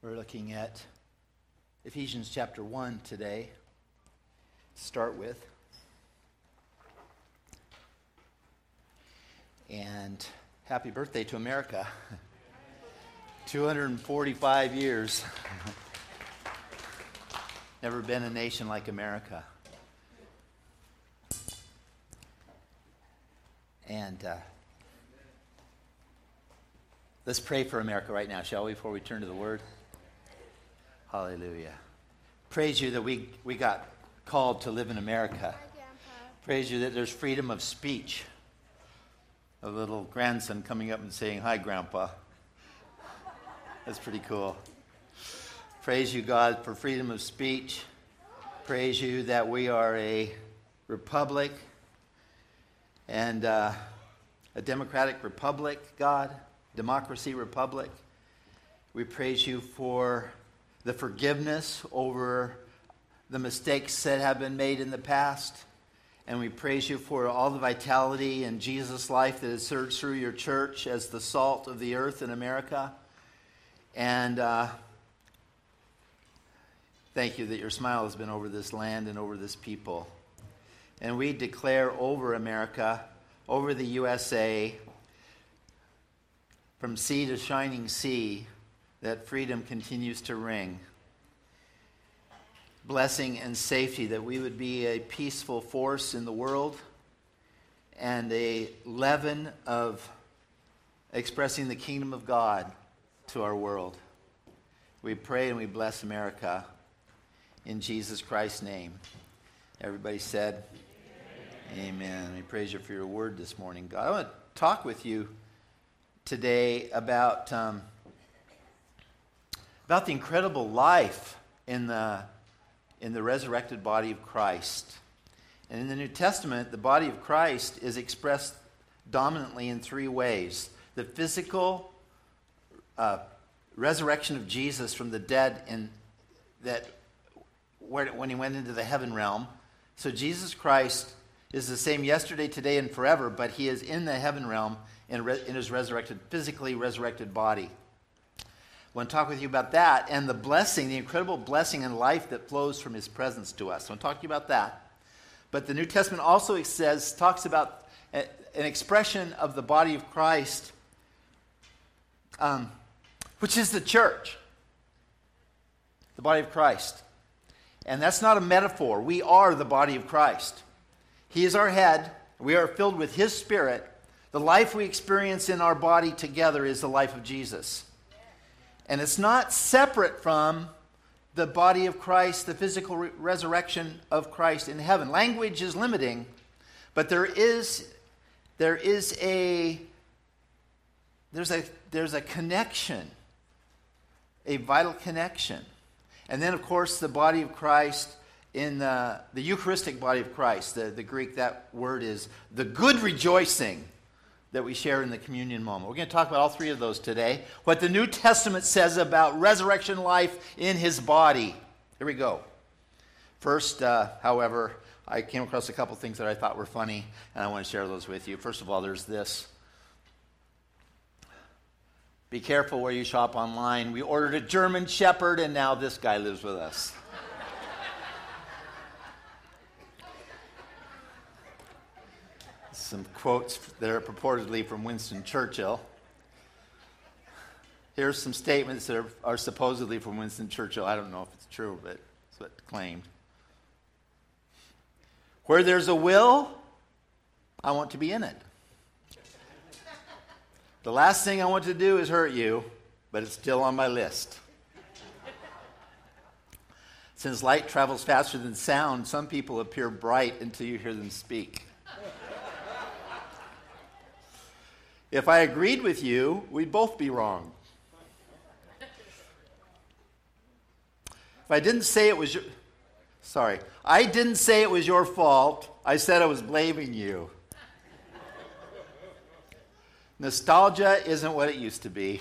We're looking at Ephesians chapter 1 today. To start with. And happy birthday to America. 245 years. Never been a nation like America. And uh, let's pray for America right now, shall we, before we turn to the Word? Hallelujah. Praise you that we, we got called to live in America. Praise you that there's freedom of speech. A little grandson coming up and saying, Hi, Grandpa. That's pretty cool. Praise you, God, for freedom of speech. Praise you that we are a republic and uh, a democratic republic, God, democracy republic. We praise you for the forgiveness over the mistakes that have been made in the past. And we praise you for all the vitality and Jesus' life that has surged through your church as the salt of the earth in America. And uh, thank you that your smile has been over this land and over this people. And we declare over America, over the USA, from sea to shining sea, that freedom continues to ring. Blessing and safety, that we would be a peaceful force in the world and a leaven of expressing the kingdom of God to our world. We pray and we bless America in Jesus Christ's name. Everybody said, Amen. Amen. We praise you for your word this morning. God, I want to talk with you today about. Um, about the incredible life in the, in the resurrected body of Christ. And in the New Testament, the body of Christ is expressed dominantly in three ways the physical uh, resurrection of Jesus from the dead, in that when he went into the heaven realm. So Jesus Christ is the same yesterday, today, and forever, but he is in the heaven realm in, re- in his resurrected, physically resurrected body. Want to talk with you about that and the blessing, the incredible blessing and life that flows from his presence to us. I want to talk to you about that. But the New Testament also says, talks about an expression of the body of Christ, um, which is the church, the body of Christ. And that's not a metaphor. We are the body of Christ. He is our head. We are filled with His Spirit. The life we experience in our body together is the life of Jesus. And it's not separate from the body of Christ, the physical re- resurrection of Christ in heaven. Language is limiting, but there is, there is a there's a there's a connection, a vital connection. And then, of course, the body of Christ in the, the Eucharistic body of Christ, the, the Greek, that word is the good rejoicing that we share in the communion moment. We're going to talk about all three of those today. What the New Testament says about resurrection life in his body. Here we go. First, uh, however, I came across a couple things that I thought were funny, and I want to share those with you. First of all, there's this. Be careful where you shop online. We ordered a German Shepherd, and now this guy lives with us. Some quotes that are purportedly from Winston Churchill. Here's some statements that are, are supposedly from Winston Churchill. I don't know if it's true, but it's what claimed. Where there's a will, I want to be in it. The last thing I want to do is hurt you, but it's still on my list. Since light travels faster than sound, some people appear bright until you hear them speak. If I agreed with you, we'd both be wrong. If I didn't say it was your, sorry, I didn't say it was your fault. I said I was blaming you. Nostalgia isn't what it used to be.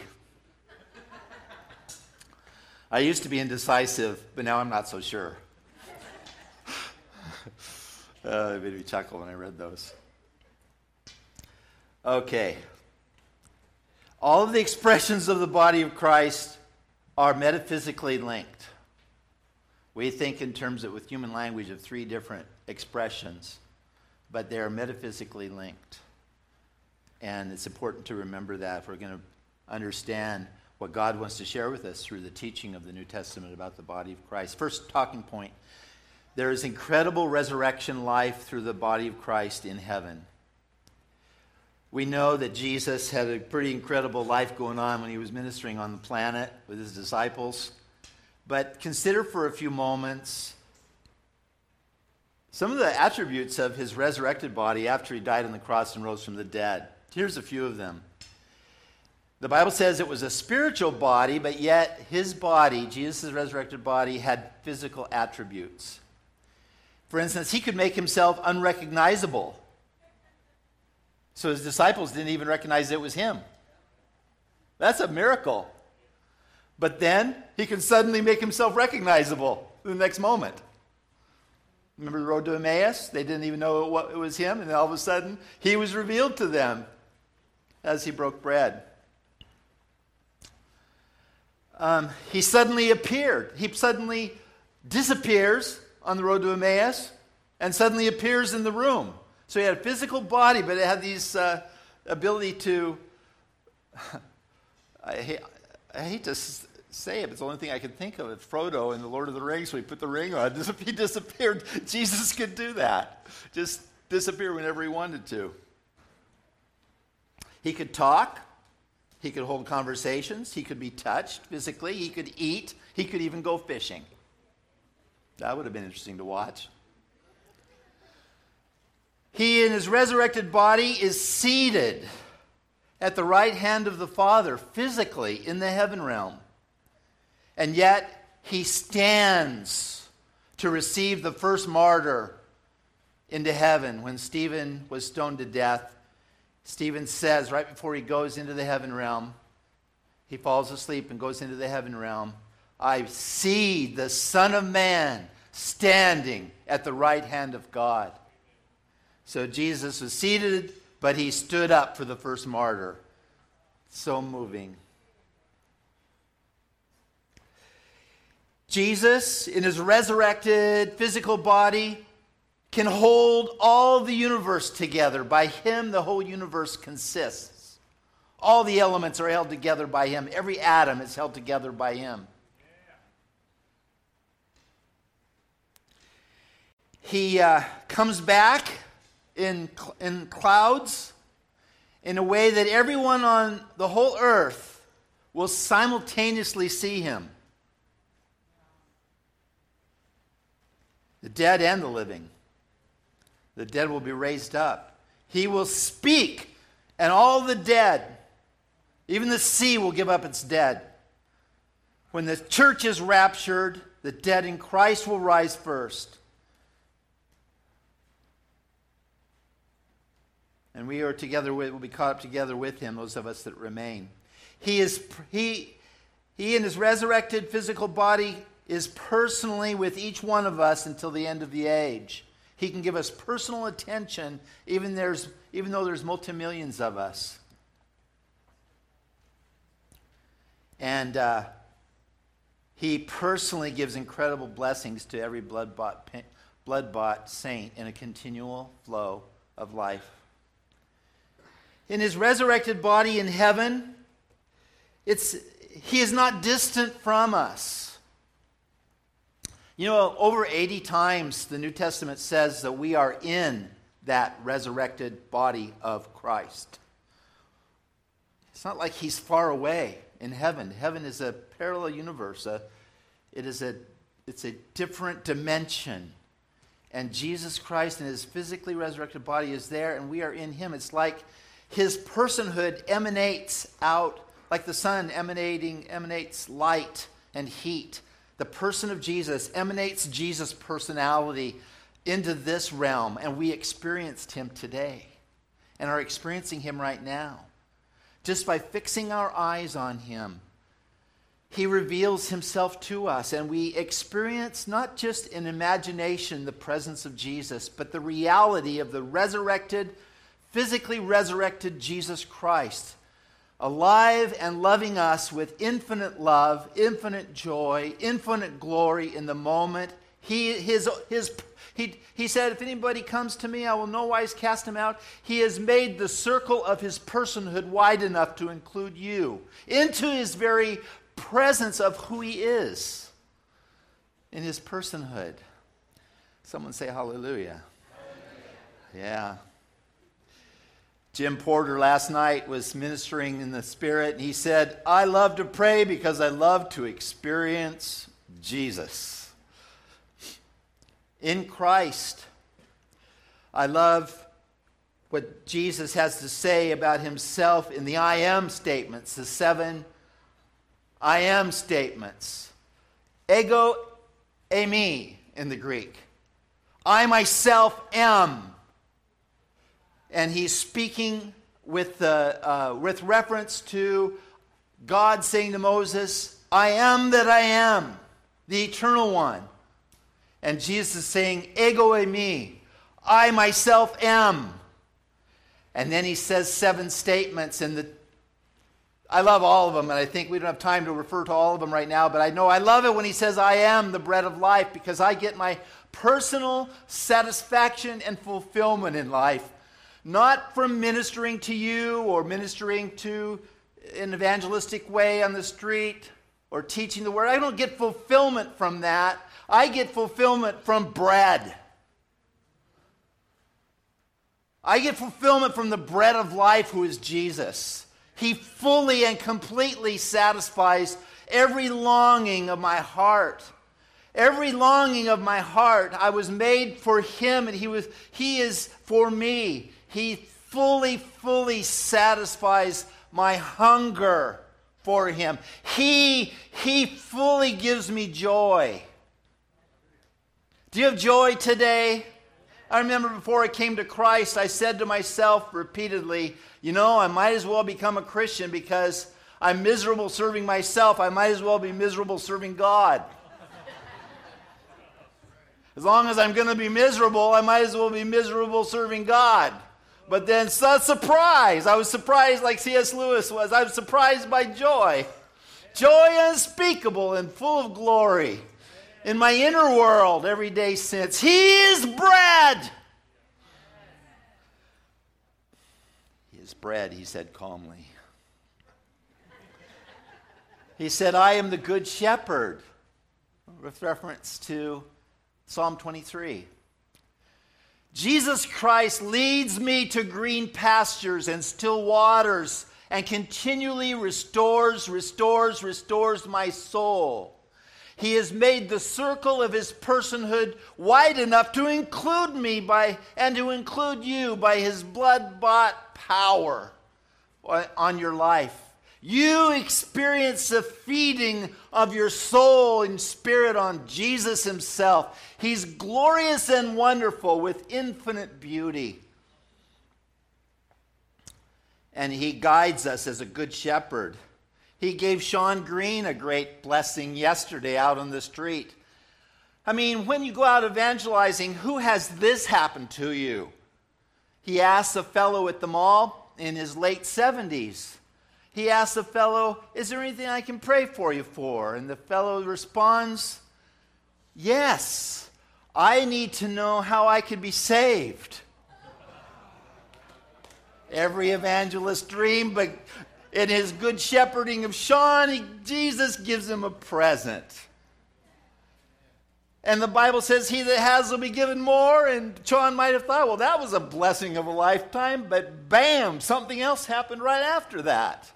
I used to be indecisive, but now I'm not so sure. uh, it made me chuckle when I read those. Okay all of the expressions of the body of Christ are metaphysically linked. We think in terms of, with human language, of three different expressions, but they are metaphysically linked. And it's important to remember that if we're going to understand what God wants to share with us through the teaching of the New Testament about the body of Christ. First talking point there is incredible resurrection life through the body of Christ in heaven. We know that Jesus had a pretty incredible life going on when he was ministering on the planet with his disciples. But consider for a few moments some of the attributes of his resurrected body after he died on the cross and rose from the dead. Here's a few of them. The Bible says it was a spiritual body, but yet his body, Jesus' resurrected body, had physical attributes. For instance, he could make himself unrecognizable. So his disciples didn't even recognize it was him. That's a miracle. But then he can suddenly make himself recognizable the next moment. Remember the road to Emmaus? They didn't even know what it was him, and all of a sudden he was revealed to them as he broke bread. Um, he suddenly appeared. He suddenly disappears on the road to Emmaus and suddenly appears in the room. So he had a physical body, but it had these uh, ability to. I, hate, I hate to say it, but it's the only thing I can think of. It's Frodo in the Lord of the Rings, when he put the ring on, he disappeared. Jesus could do that. Just disappear whenever he wanted to. He could talk. He could hold conversations. He could be touched physically. He could eat. He could even go fishing. That would have been interesting to watch. He, in his resurrected body, is seated at the right hand of the Father, physically in the heaven realm. And yet, he stands to receive the first martyr into heaven when Stephen was stoned to death. Stephen says, right before he goes into the heaven realm, he falls asleep and goes into the heaven realm. I see the Son of Man standing at the right hand of God. So Jesus was seated, but he stood up for the first martyr. So moving. Jesus, in his resurrected physical body, can hold all the universe together. By him, the whole universe consists. All the elements are held together by him, every atom is held together by him. He uh, comes back in, in clouds in a way that everyone on the whole earth will simultaneously see him the dead and the living. The dead will be raised up. He will speak, and all the dead, even the sea, will give up its dead. When the church is raptured, the dead in Christ will rise first. And we are together with, will be caught up together with him, those of us that remain. He is, he, he in his resurrected physical body is personally with each one of us until the end of the age. He can give us personal attention, even, there's, even though there's multi-millions of us. And uh, he personally gives incredible blessings to every blood-bought, blood-bought saint in a continual flow of life in his resurrected body in heaven, it's, he is not distant from us. You know, over 80 times the New Testament says that we are in that resurrected body of Christ. It's not like he's far away in heaven. Heaven is a parallel universe. A, it is a, it's a different dimension. And Jesus Christ in his physically resurrected body is there, and we are in him. It's like his personhood emanates out like the sun emanating emanates light and heat. The person of Jesus emanates Jesus' personality into this realm, and we experienced him today and are experiencing him right now. Just by fixing our eyes on him, he reveals himself to us, and we experience not just in imagination the presence of Jesus, but the reality of the resurrected physically resurrected Jesus Christ alive and loving us with infinite love, infinite joy, infinite glory in the moment. He, his, his, he, he said, If anybody comes to me, I will no wise cast him out. He has made the circle of his personhood wide enough to include you into his very presence of who he is in his personhood. Someone say hallelujah. Yeah. Jim Porter last night was ministering in the Spirit, and he said, I love to pray because I love to experience Jesus. In Christ, I love what Jesus has to say about himself in the I am statements, the seven I am statements. Ego eimi in the Greek. I myself am and he's speaking with, uh, with reference to God saying to Moses, I am that I am, the eternal one. And Jesus is saying, Ego eimi, I myself am. And then he says seven statements, and the I love all of them, and I think we don't have time to refer to all of them right now, but I know I love it when he says, I am the bread of life, because I get my personal satisfaction and fulfillment in life not from ministering to you or ministering to an evangelistic way on the street or teaching the word. I don't get fulfillment from that. I get fulfillment from bread. I get fulfillment from the bread of life, who is Jesus. He fully and completely satisfies every longing of my heart. Every longing of my heart, I was made for him and he was he is for me. He fully, fully satisfies my hunger for Him. He, he fully gives me joy. Do you have joy today? I remember before I came to Christ, I said to myself repeatedly, you know, I might as well become a Christian because I'm miserable serving myself. I might as well be miserable serving God. As long as I'm going to be miserable, I might as well be miserable serving God. But then, surprise. I was surprised like C.S. Lewis was. I was surprised by joy. Joy unspeakable and full of glory in my inner world every day since. He is bread. He is bread, he said calmly. He said, I am the good shepherd, with reference to Psalm 23. Jesus Christ leads me to green pastures and still waters and continually restores, restores, restores my soul. He has made the circle of his personhood wide enough to include me by and to include you by his blood-bought power on your life. You experience the feeding of your soul and spirit on Jesus Himself. He's glorious and wonderful with infinite beauty. And He guides us as a good shepherd. He gave Sean Green a great blessing yesterday out on the street. I mean, when you go out evangelizing, who has this happened to you? He asked a fellow at the mall in his late 70s he asks the fellow, Is there anything I can pray for you for? And the fellow responds, Yes, I need to know how I can be saved. Every evangelist dream, but in his good shepherding of Sean, he, Jesus gives him a present. And the Bible says, He that has will be given more. And Sean might have thought, Well, that was a blessing of a lifetime. But bam, something else happened right after that.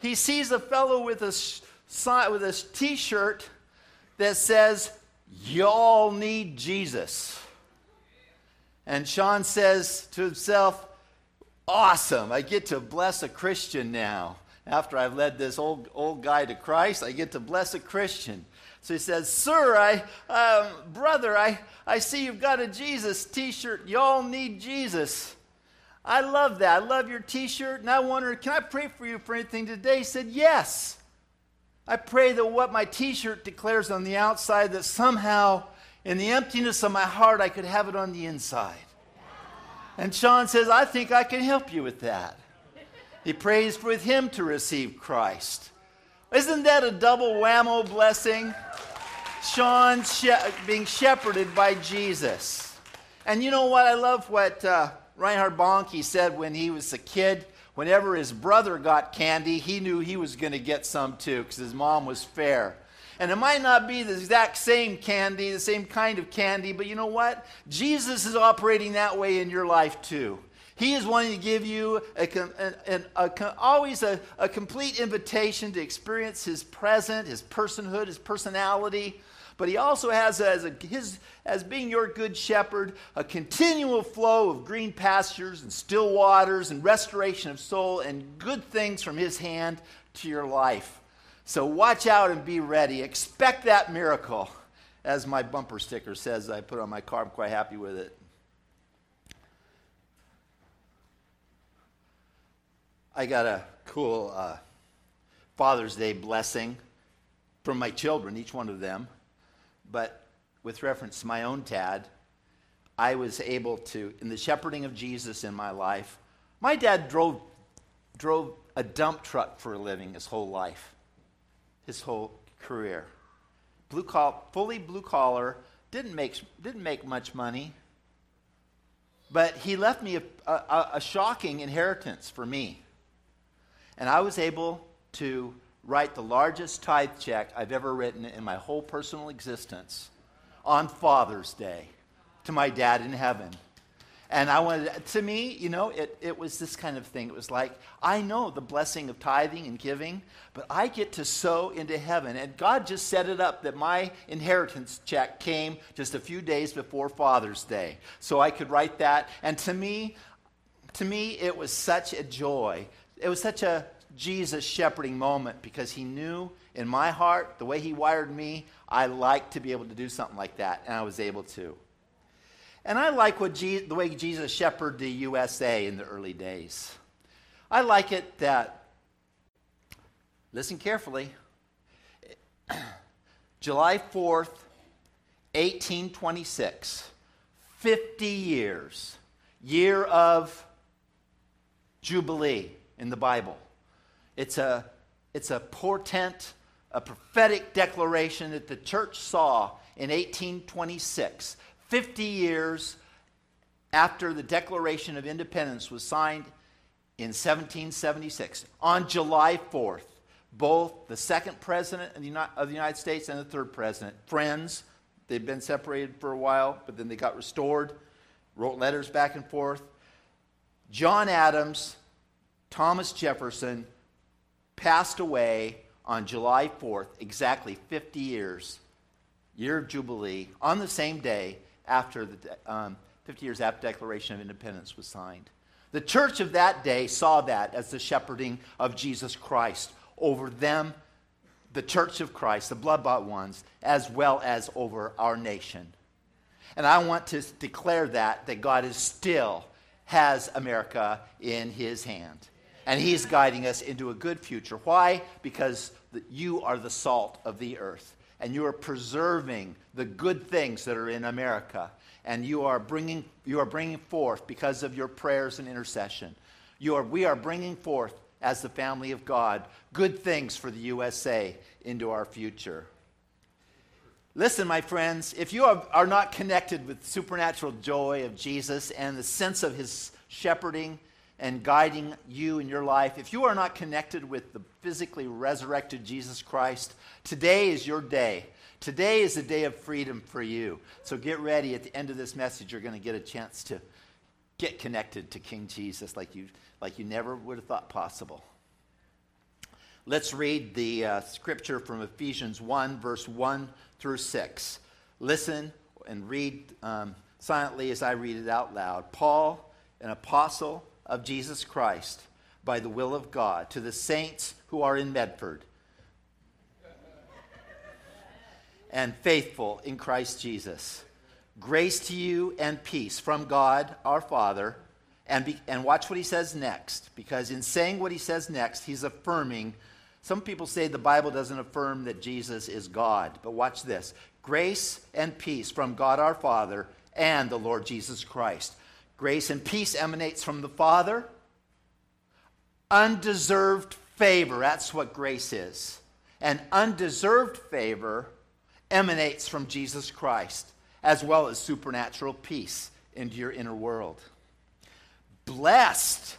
He sees a fellow with a, with a t shirt that says, Y'all need Jesus. And Sean says to himself, Awesome, I get to bless a Christian now. After I've led this old, old guy to Christ, I get to bless a Christian. So he says, Sir, I, um, brother, I, I see you've got a Jesus t shirt. Y'all need Jesus. I love that. I love your t shirt. And I wonder, can I pray for you for anything today? He said, Yes. I pray that what my t shirt declares on the outside, that somehow in the emptiness of my heart, I could have it on the inside. And Sean says, I think I can help you with that. He prays with him to receive Christ. Isn't that a double whammo blessing? Sean she- being shepherded by Jesus. And you know what? I love what uh, Reinhard Bonnke said when he was a kid. Whenever his brother got candy, he knew he was going to get some too because his mom was fair. And it might not be the exact same candy, the same kind of candy, but you know what? Jesus is operating that way in your life too. He is wanting to give you a, a, a, always a, complete invitation to experience His present, His personhood, His personality. But He also has as, his, as being your good shepherd a continual flow of green pastures and still waters and restoration of soul and good things from His hand to your life. So watch out and be ready. Expect that miracle. As my bumper sticker says, I put on my car. I'm quite happy with it. I got a cool uh, Father's Day blessing from my children, each one of them. But with reference to my own dad, I was able to, in the shepherding of Jesus in my life, my dad drove, drove a dump truck for a living his whole life his whole career. Blue collar, fully blue collar, didn't make, didn't make much money, but he left me a, a, a shocking inheritance for me. And I was able to write the largest tithe check I've ever written in my whole personal existence on Father's Day to my dad in heaven. And I wanted, to me, you know, it, it was this kind of thing. It was like, I know the blessing of tithing and giving, but I get to sow into heaven. And God just set it up that my inheritance check came just a few days before Father's Day. So I could write that. And to me, to me, it was such a joy. It was such a Jesus shepherding moment because he knew in my heart, the way he wired me, I like to be able to do something like that. And I was able to. And I like what Je- the way Jesus shepherded the USA in the early days. I like it that, listen carefully, July 4th, 1826, 50 years, year of Jubilee in the Bible. It's a, it's a portent, a prophetic declaration that the church saw in 1826 50 years after the Declaration of Independence was signed in 1776, on July 4th, both the second president of the United States and the third president, friends, they'd been separated for a while, but then they got restored, wrote letters back and forth. John Adams, Thomas Jefferson passed away on July 4th, exactly 50 years, year of Jubilee, on the same day after the um, 50 years after Declaration of Independence was signed. The church of that day saw that as the shepherding of Jesus Christ over them, the church of Christ, the blood bought ones, as well as over our nation. And I want to declare that, that God is still has America in his hand. And he's guiding us into a good future. Why? Because you are the salt of the earth and you are preserving the good things that are in America. And you are bringing, you are bringing forth, because of your prayers and intercession, you are, we are bringing forth, as the family of God, good things for the USA into our future. Listen, my friends, if you are, not connected with supernatural joy of Jesus and the sense of his shepherding and guiding you in your life, if you are not connected with the physically resurrected Jesus Christ, today is your day. Today is a day of freedom for you. So get ready. At the end of this message, you're going to get a chance to get connected to King Jesus like you, like you never would have thought possible. Let's read the uh, scripture from Ephesians 1, verse 1 through 6. Listen and read um, silently as I read it out loud. Paul, an apostle of Jesus Christ by the will of God to the saints who are in Medford and faithful in Christ Jesus. Grace to you and peace from God our Father. And, be, and watch what he says next, because in saying what he says next, he's affirming. Some people say the Bible doesn't affirm that Jesus is God, but watch this grace and peace from God our Father and the Lord Jesus Christ. Grace and peace emanates from the Father, undeserved favor. That's what grace is. And undeserved favor emanates from Jesus Christ, as well as supernatural peace into your inner world. Blessed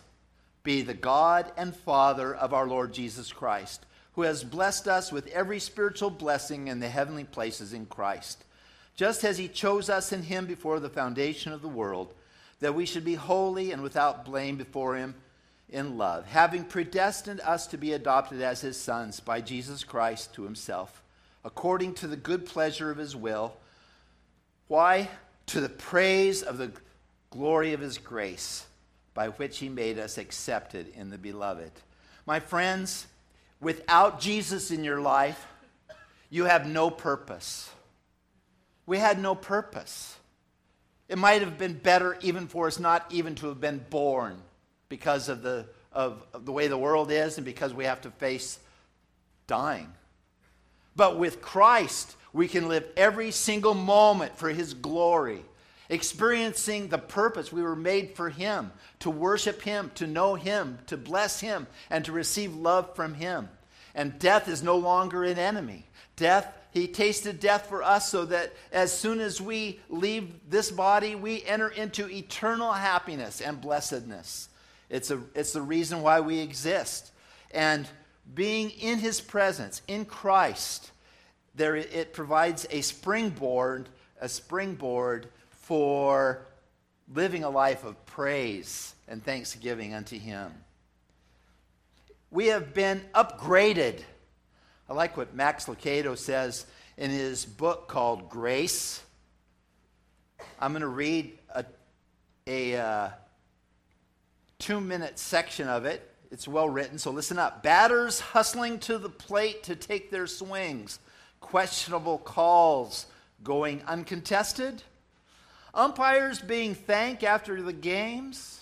be the God and Father of our Lord Jesus Christ, who has blessed us with every spiritual blessing in the heavenly places in Christ, just as he chose us in him before the foundation of the world, that we should be holy and without blame before him in love, having predestined us to be adopted as his sons by Jesus Christ to himself, according to the good pleasure of his will. Why? To the praise of the glory of his grace, by which he made us accepted in the beloved. My friends, without Jesus in your life, you have no purpose. We had no purpose. It might have been better even for us not even to have been born because of the, of, of the way the world is and because we have to face dying. But with Christ, we can live every single moment for His glory, experiencing the purpose we were made for Him to worship Him, to know Him, to bless Him, and to receive love from Him. And death is no longer an enemy. Death, He tasted death for us so that as soon as we leave this body, we enter into eternal happiness and blessedness. It's, a, it's the reason why we exist. And being in his presence, in Christ, there, it provides a springboard, a springboard for living a life of praise and thanksgiving unto him. We have been upgraded. I like what Max Lucado says in his book called Grace. I'm going to read a, a uh, two minute section of it. It's well written, so listen up. Batters hustling to the plate to take their swings, questionable calls going uncontested, umpires being thanked after the games,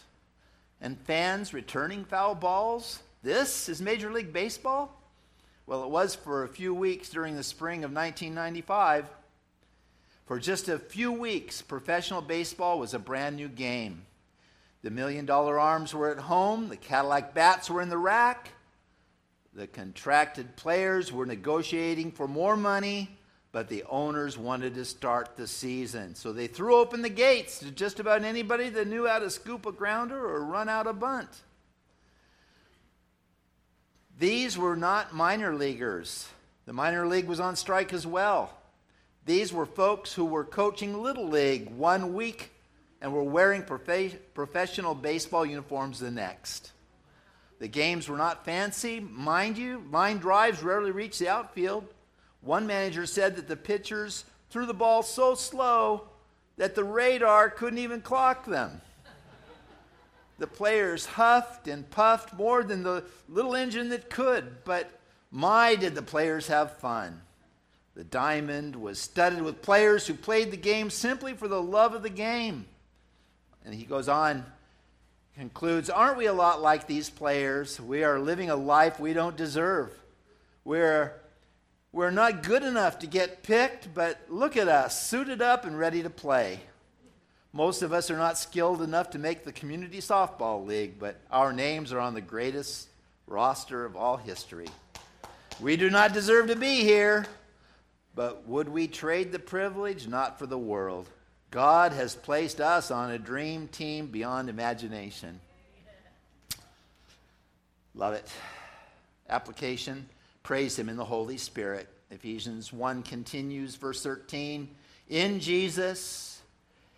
and fans returning foul balls. This is Major League Baseball? Well, it was for a few weeks during the spring of 1995. For just a few weeks, professional baseball was a brand new game. The million dollar arms were at home, the Cadillac bats were in the rack, the contracted players were negotiating for more money, but the owners wanted to start the season. So they threw open the gates to just about anybody that knew how to scoop a grounder or run out a bunt. These were not minor leaguers. The minor league was on strike as well. These were folks who were coaching Little League one week and were wearing prof- professional baseball uniforms the next. The games were not fancy. Mind you, line drives rarely reached the outfield. One manager said that the pitchers threw the ball so slow that the radar couldn't even clock them. The players huffed and puffed more than the little engine that could, but my, did the players have fun. The diamond was studded with players who played the game simply for the love of the game. And he goes on, concludes Aren't we a lot like these players? We are living a life we don't deserve. We're, we're not good enough to get picked, but look at us, suited up and ready to play. Most of us are not skilled enough to make the community softball league, but our names are on the greatest roster of all history. We do not deserve to be here, but would we trade the privilege? Not for the world. God has placed us on a dream team beyond imagination. Love it. Application praise Him in the Holy Spirit. Ephesians 1 continues, verse 13. In Jesus,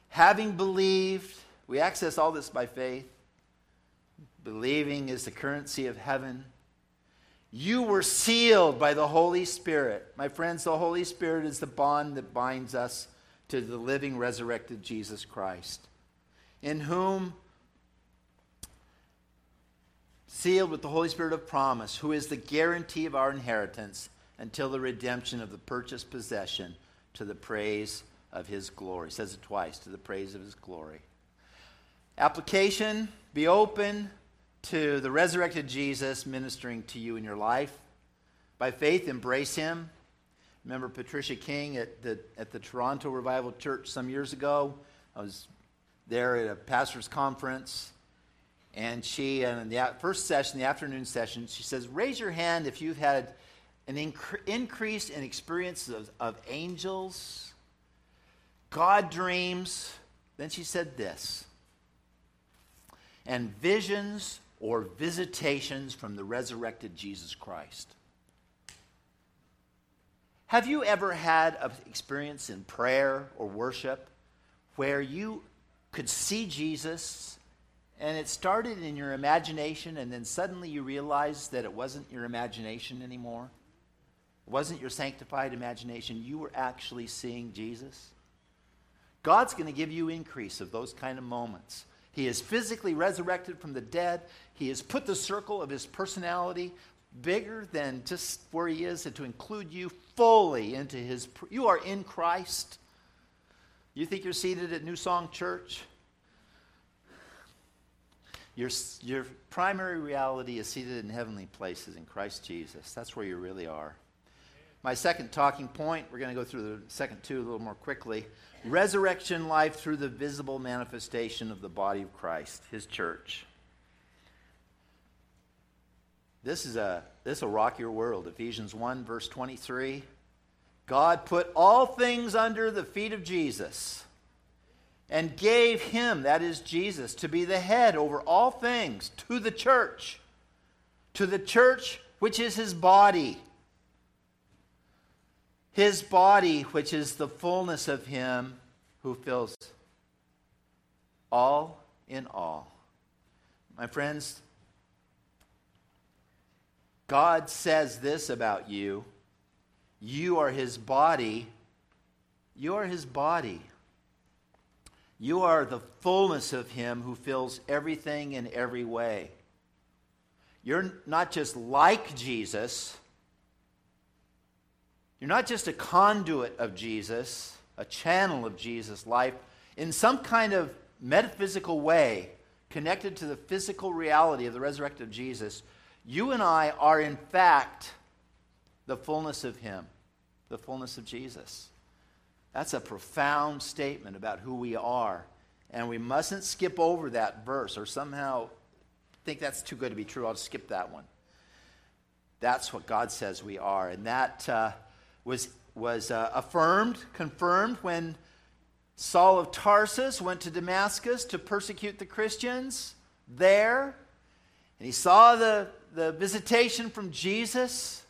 having believed, we access all this by faith. Believing is the currency of heaven. You were sealed by the Holy Spirit. My friends, the Holy Spirit is the bond that binds us to the living, resurrected Jesus Christ, in whom, sealed with the Holy Spirit of promise, who is the guarantee of our inheritance until the redemption of the purchased possession to the praise of his glory. says it twice, to the praise of his glory. Application be open to the resurrected Jesus ministering to you in your life. By faith, embrace him Remember Patricia King at the, at the Toronto Revival Church some years ago? I was there at a pastor's conference, And she, uh, in the first session, the afternoon session, she says, Raise your hand if you've had an inc- increase in experiences of, of angels, God dreams. Then she said this, and visions or visitations from the resurrected Jesus Christ. Have you ever had an experience in prayer or worship where you could see Jesus and it started in your imagination and then suddenly you realized that it wasn't your imagination anymore? It wasn't your sanctified imagination. You were actually seeing Jesus. God's going to give you increase of those kind of moments. He is physically resurrected from the dead. He has put the circle of his personality bigger than just where he is and to include you fully into his you are in Christ. You think you're seated at New Song Church? Your, your primary reality is seated in heavenly places in Christ Jesus. That's where you really are. My second talking point, we're going to go through the second two a little more quickly. Resurrection life through the visible manifestation of the body of Christ, his church. This is a this will rock your world. Ephesians 1 verse 23. God put all things under the feet of Jesus and gave him, that is Jesus, to be the head over all things to the church. To the church which is his body. His body, which is the fullness of him who fills all in all. My friends, God says this about you you are his body. You are his body. You are the fullness of him who fills everything in every way. You're not just like Jesus, you're not just a conduit of Jesus, a channel of Jesus' life, in some kind of metaphysical way connected to the physical reality of the resurrected Jesus. You and I are, in fact, the fullness of Him, the fullness of Jesus. That's a profound statement about who we are. And we mustn't skip over that verse or somehow think that's too good to be true. I'll skip that one. That's what God says we are. And that uh, was, was uh, affirmed, confirmed when Saul of Tarsus went to Damascus to persecute the Christians there. And he saw the the visitation from Jesus,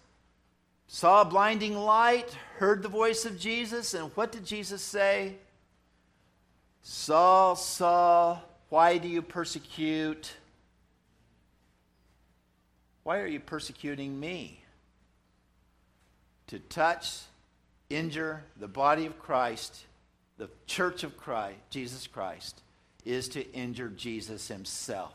saw a blinding light, heard the voice of Jesus, and what did Jesus say? Saul, Saul, why do you persecute? Why are you persecuting me? To touch, injure the body of Christ, the church of Christ, Jesus Christ, is to injure Jesus himself.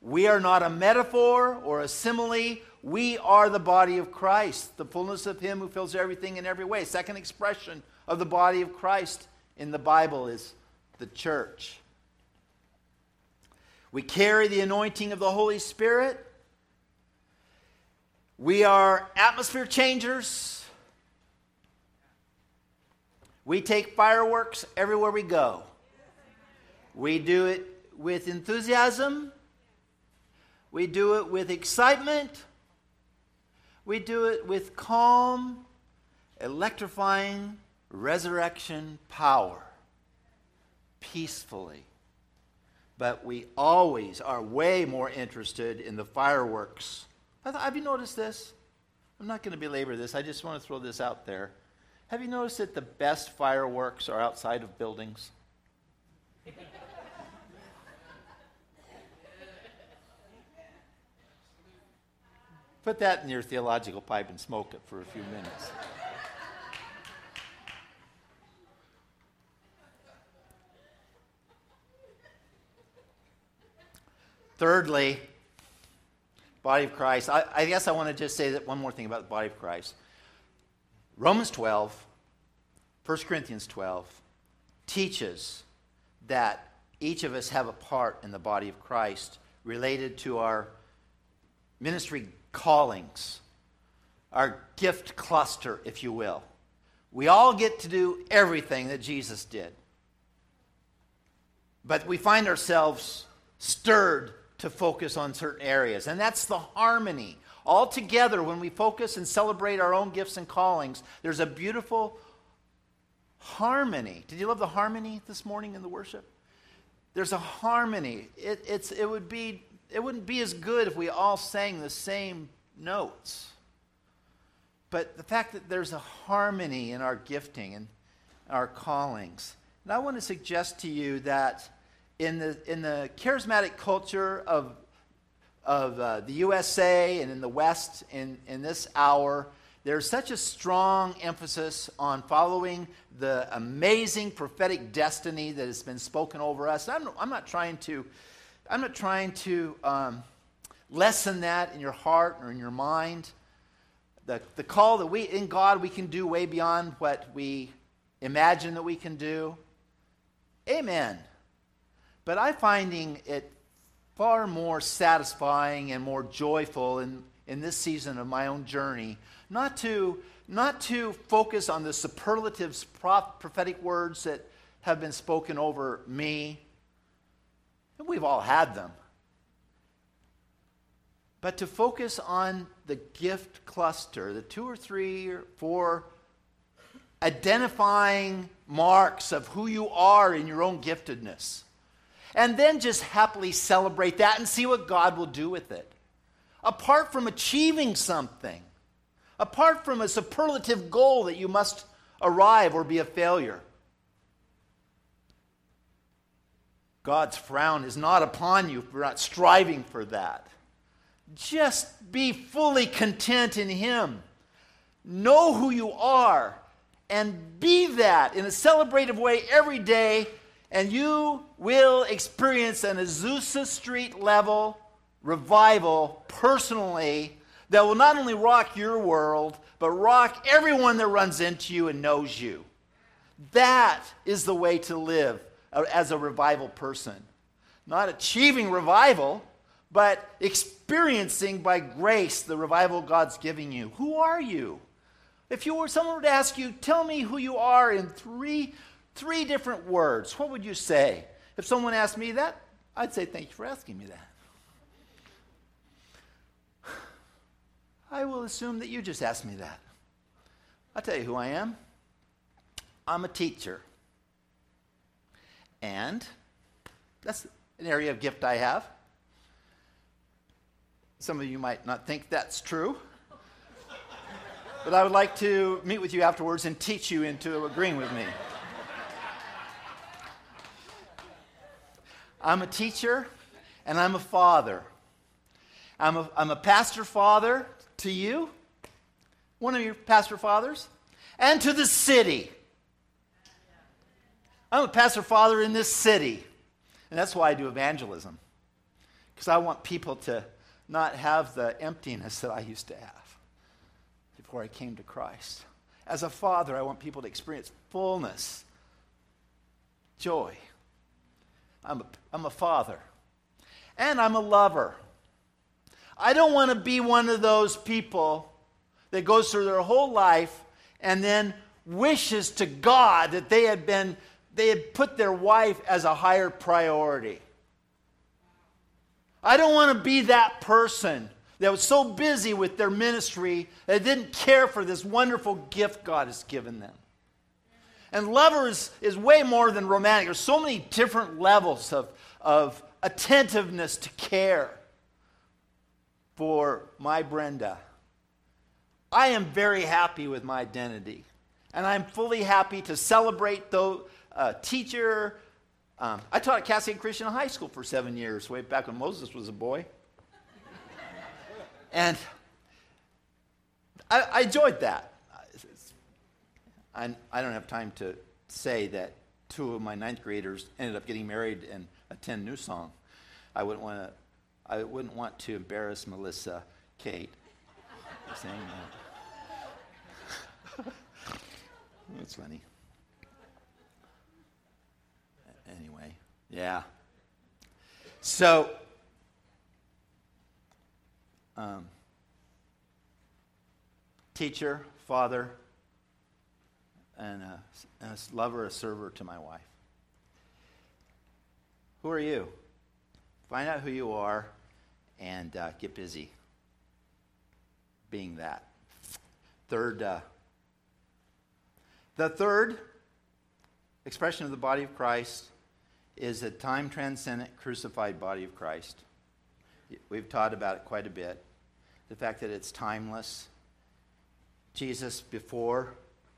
We are not a metaphor or a simile. We are the body of Christ, the fullness of Him who fills everything in every way. Second expression of the body of Christ in the Bible is the church. We carry the anointing of the Holy Spirit. We are atmosphere changers. We take fireworks everywhere we go. We do it with enthusiasm we do it with excitement. We do it with calm, electrifying resurrection power, peacefully. But we always are way more interested in the fireworks. Have you noticed this? I'm not going to belabor this. I just want to throw this out there. Have you noticed that the best fireworks are outside of buildings? Put that in your theological pipe and smoke it for a few minutes. Thirdly, body of Christ. I, I, guess I want to just say that one more thing about the body of Christ. Romans 12, 1 Corinthians 12 teaches that each of us have a part in the body of Christ related to our ministry callings, our gift cluster, if you will. We all get to do everything that Jesus did. But we find ourselves stirred to focus on certain areas, and that's the harmony. All together, when we focus and celebrate our own gifts and callings, there's a beautiful harmony. Did you love the harmony this morning in the worship? There's a harmony. It, it's, it, would be, it wouldn't be as good if we all sang the same notes. But the fact that there's a harmony in our gifting and our callings. And I want to suggest to you that in the, in the charismatic culture of, of uh, the USA and in the West in, in this hour, there's such a strong emphasis on following the amazing prophetic destiny that has been spoken over us. I'm, I'm not trying to, I'm not trying to um, lessen that in your heart or in your mind. The, the call that we, in God, we can do way beyond what we imagine that we can do. Amen. But I'm finding it far more satisfying and more joyful in, in this season of my own journey not to, not to focus on the superlatives, prophetic words that have been spoken over me. And we've all had them. But to focus on the gift cluster, the two or three or four identifying marks of who you are in your own giftedness. And then just happily celebrate that and see what God will do with it. Apart from achieving something, apart from a superlative goal that you must arrive or be a failure. God's frown is not upon you for not striving for that. Just be fully content in Him. Know who you are and be that in a celebrative way every day, and you will experience an Azusa Street level revival personally that will not only rock your world, but rock everyone that runs into you and knows you. That is the way to live as a revival person. Not achieving revival, but experiencing by grace the revival God's giving you. Who are you? If you were someone were to ask you, tell me who you are in three, three different words, what would you say? If someone asked me that, I'd say, thank you for asking me that. I will assume that you just asked me that. I'll tell you who I am. I'm a teacher. And that's an area of gift I have. Some of you might not think that's true. but I would like to meet with you afterwards and teach you into agreeing with me. I'm a teacher and I'm a father. I'm a, I'm a pastor father to you, one of your pastor fathers, and to the city. I'm a pastor father in this city, and that's why I do evangelism, because I want people to not have the emptiness that I used to have before I came to Christ. As a father, I want people to experience fullness, joy. I'm a, I'm a father, and I'm a lover. I don't want to be one of those people that goes through their whole life and then wishes to God that they had been they had put their wife as a higher priority. I don't want to be that person that was so busy with their ministry that didn't care for this wonderful gift God has given them. And lovers is, is way more than romantic. There's so many different levels of, of attentiveness to care for my Brenda. I am very happy with my identity. And I'm fully happy to celebrate the uh, teacher. Um, I taught at Cascade Christian High School for seven years, way back when Moses was a boy. and I, I, enjoyed that. I, I don't have time to say that two of my ninth graders ended up getting married and attend New Song. I wouldn't want to I wouldn't want to embarrass Melissa Kate saying that. That's funny. Anyway, yeah. So, um, teacher, father, and a, and a lover, a server to my wife. Who are you? Find out who you are and uh, get busy being that. Third, uh, the third expression of the body of Christ is a time transcendent crucified body of Christ. We've taught about it quite a bit. The fact that it's timeless. Jesus, before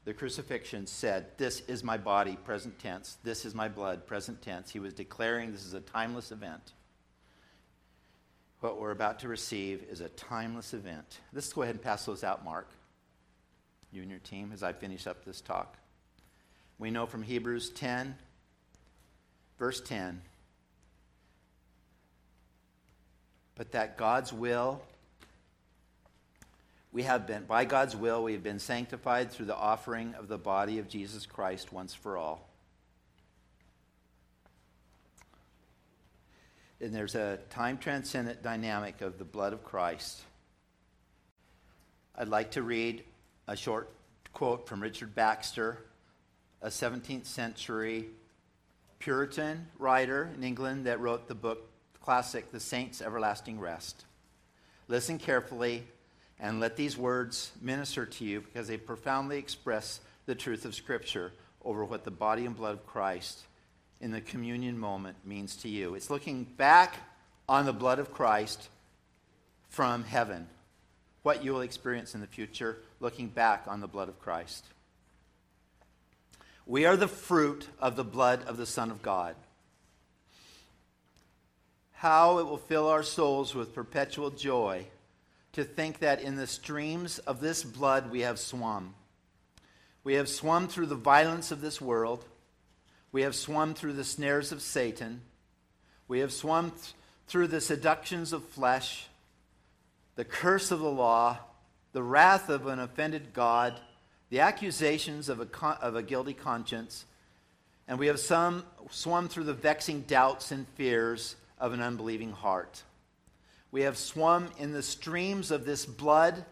the crucifixion, said, This is my body, present tense. This is my blood, present tense. He was declaring this is a timeless event. What we're about to receive is a timeless event. Let's go ahead and pass those out, Mark, you and your team, as I finish up this talk. We know from Hebrews 10, verse 10, but that God's will, we have been, by God's will, we have been sanctified through the offering of the body of Jesus Christ once for all. And there's a time transcendent dynamic of the blood of Christ. I'd like to read a short quote from Richard Baxter, a 17th century Puritan writer in England that wrote the book classic, The Saints' Everlasting Rest. Listen carefully and let these words minister to you because they profoundly express the truth of Scripture over what the body and blood of Christ in the communion moment means to you. It's looking back on the blood of Christ from heaven. What you will experience in the future, looking back on the blood of Christ. We are the fruit of the blood of the Son of God. How it will fill our souls with perpetual joy to think that in the streams of this blood we have swum. We have swum through the violence of this world we have swum through the snares of Satan. We have swum th- through the seductions of flesh, the curse of the law, the wrath of an offended God, the accusations of a, con- of a guilty conscience, and we have some swum through the vexing doubts and fears of an unbelieving heart. We have swum in the streams of this blood,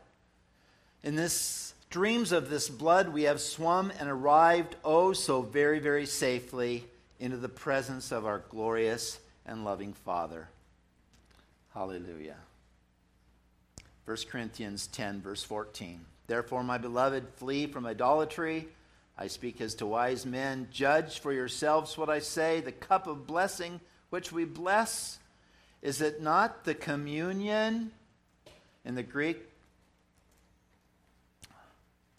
in this streams of this blood we have swum and arrived, oh, so very, very safely into the presence of our glorious and loving Father. Hallelujah. 1 Corinthians 10, verse 14. Therefore, my beloved, flee from idolatry. I speak as to wise men. Judge for yourselves what I say. The cup of blessing which we bless, is it not the communion? In the Greek,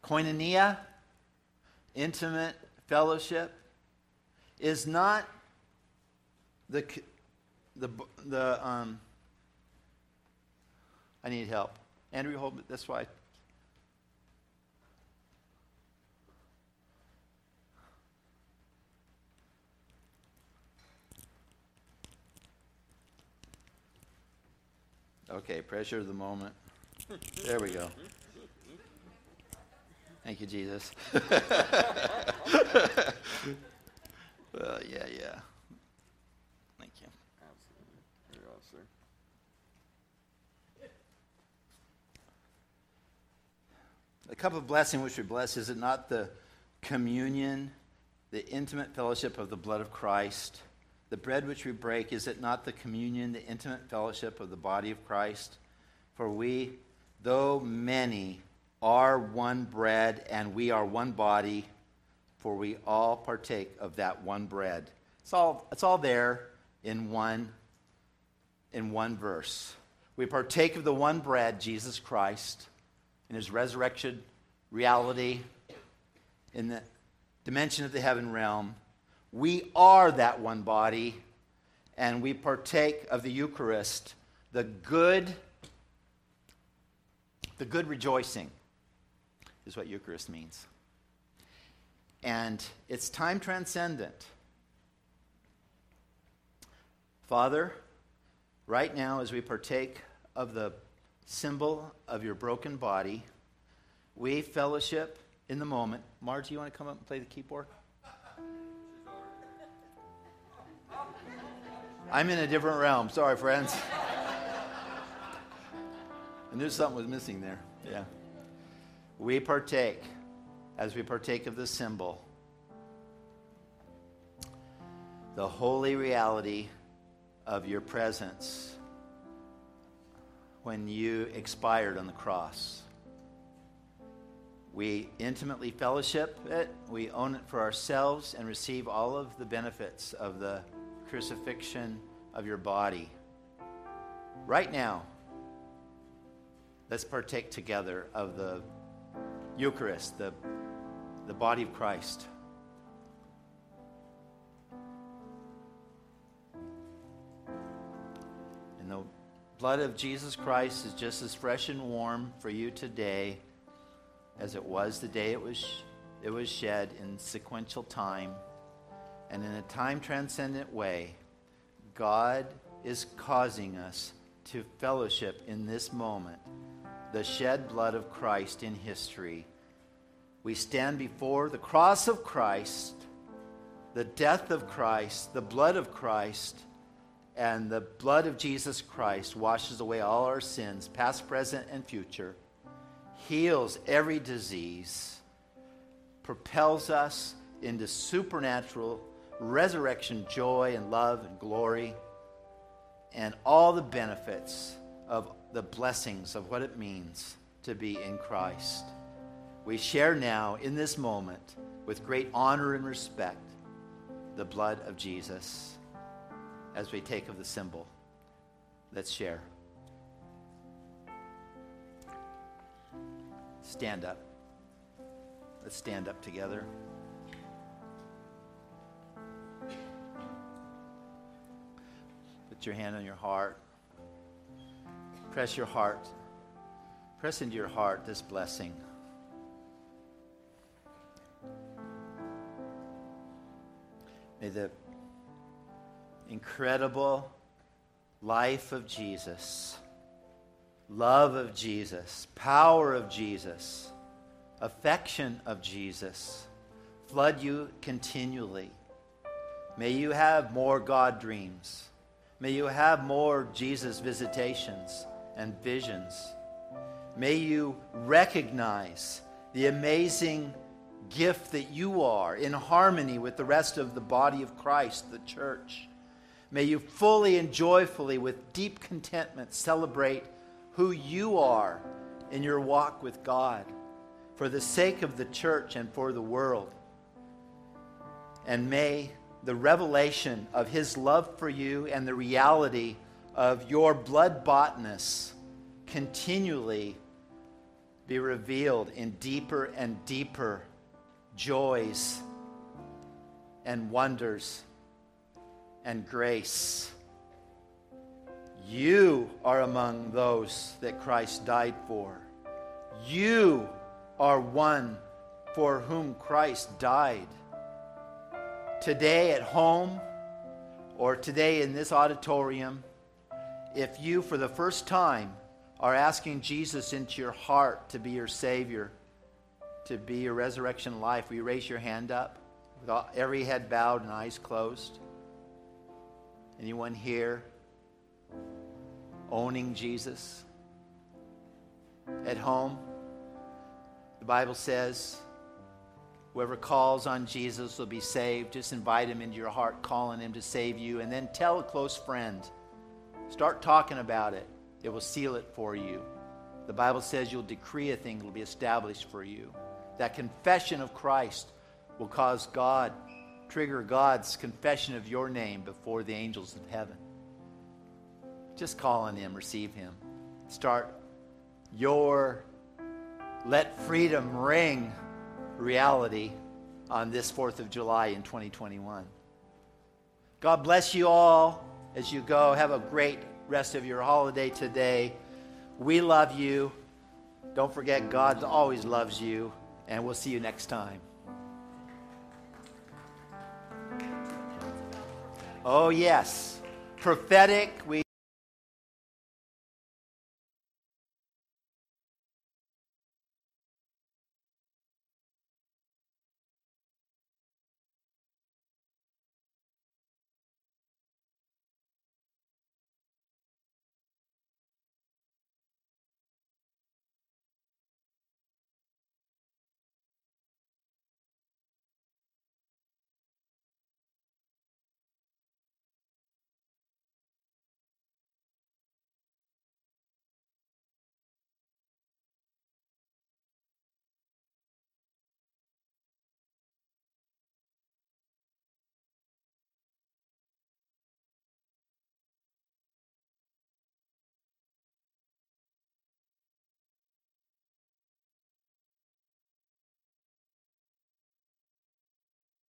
koinonia, intimate fellowship, is not the, the, the um, I need help. Andrew, hold this way. Okay, pressure of the moment. There we go. Thank you, Jesus. well, yeah, yeah. Thank you. Absolutely. Very well, sir. The cup of blessing which we bless, is it not the communion, the intimate fellowship of the blood of Christ? The bread which we break, is it not the communion, the intimate fellowship of the body of Christ? For we, though many, are one bread and we are one body, for we all partake of that one bread. It's all, it's all there in one, in one verse. We partake of the one bread, Jesus Christ, in his resurrection reality, in the dimension of the heaven realm. We are that one body, and we partake of the Eucharist, the good, the good rejoicing is what Eucharist means. And it's time transcendent. Father, right now, as we partake of the symbol of your broken body, we fellowship in the moment. Margie, you want to come up and play the keyboard? I'm in a different realm. Sorry, friends. I knew something was missing there. Yeah we partake, as we partake of the symbol, the holy reality of your presence when you expired on the cross. We intimately fellowship it, we own it for ourselves, and receive all of the benefits of the crucifixion of your body. Right now, let's partake together of the Eucharist, the, the body of Christ. And the blood of Jesus Christ is just as fresh and warm for you today as it was the day it was, it was shed in sequential time. And in a time transcendent way, God is causing us to fellowship in this moment the shed blood of Christ in history. We stand before the cross of Christ, the death of Christ, the blood of Christ, and the blood of Jesus Christ washes away all our sins, past, present, and future heals every disease, propels us into supernatural resurrection joy and love and glory, and all the benefits of the blessings of what it means to be in Christ. We share now in this moment with great honor and respect the blood of Jesus as we take of the symbol. Let's share. Stand up. Let's stand up together. Put your hand on your heart. Press your heart. Press into your heart this blessing. May the incredible life of Jesus love of Jesus, power of Jesus, affection of Jesus flood you continually. May you have more God dreams. May you have more Jesus visitations and visions. May you recognize the amazing gift that you are in harmony with the rest of the body of Christ, the church. May you fully and joyfully, with deep contentment, celebrate who you are in your walk with God for the sake of the church and for the world. And may the revelation of his love for you and the reality of your blood boughtness continually be revealed in deeper and deeper joys and wonders and grace. You are among those that Christ died for. You are one for whom Christ died. Today at home or today in this auditorium, if you for the first time are asking Jesus into your heart to be your Savior, to be your resurrection life, will you raise your hand up with every head bowed and eyes closed? Anyone here? owning Jesus at home. The Bible says, whoever calls on Jesus will be saved. Just invite him into your heart, calling him to save you, and then tell a close friend. Start talking about it, it will seal it for you. The Bible says you'll decree a thing, it will be established for you. That confession of Christ will cause God, trigger God's confession of your name before the angels of heaven. Just call on Him, receive Him. Start your let freedom ring reality on this 4th of July in 2021. God bless you all as you go. Have a great rest of your holiday today. We love you. Don't forget, God always loves you, and we'll see you next time. Oh, yes. Prophetic. We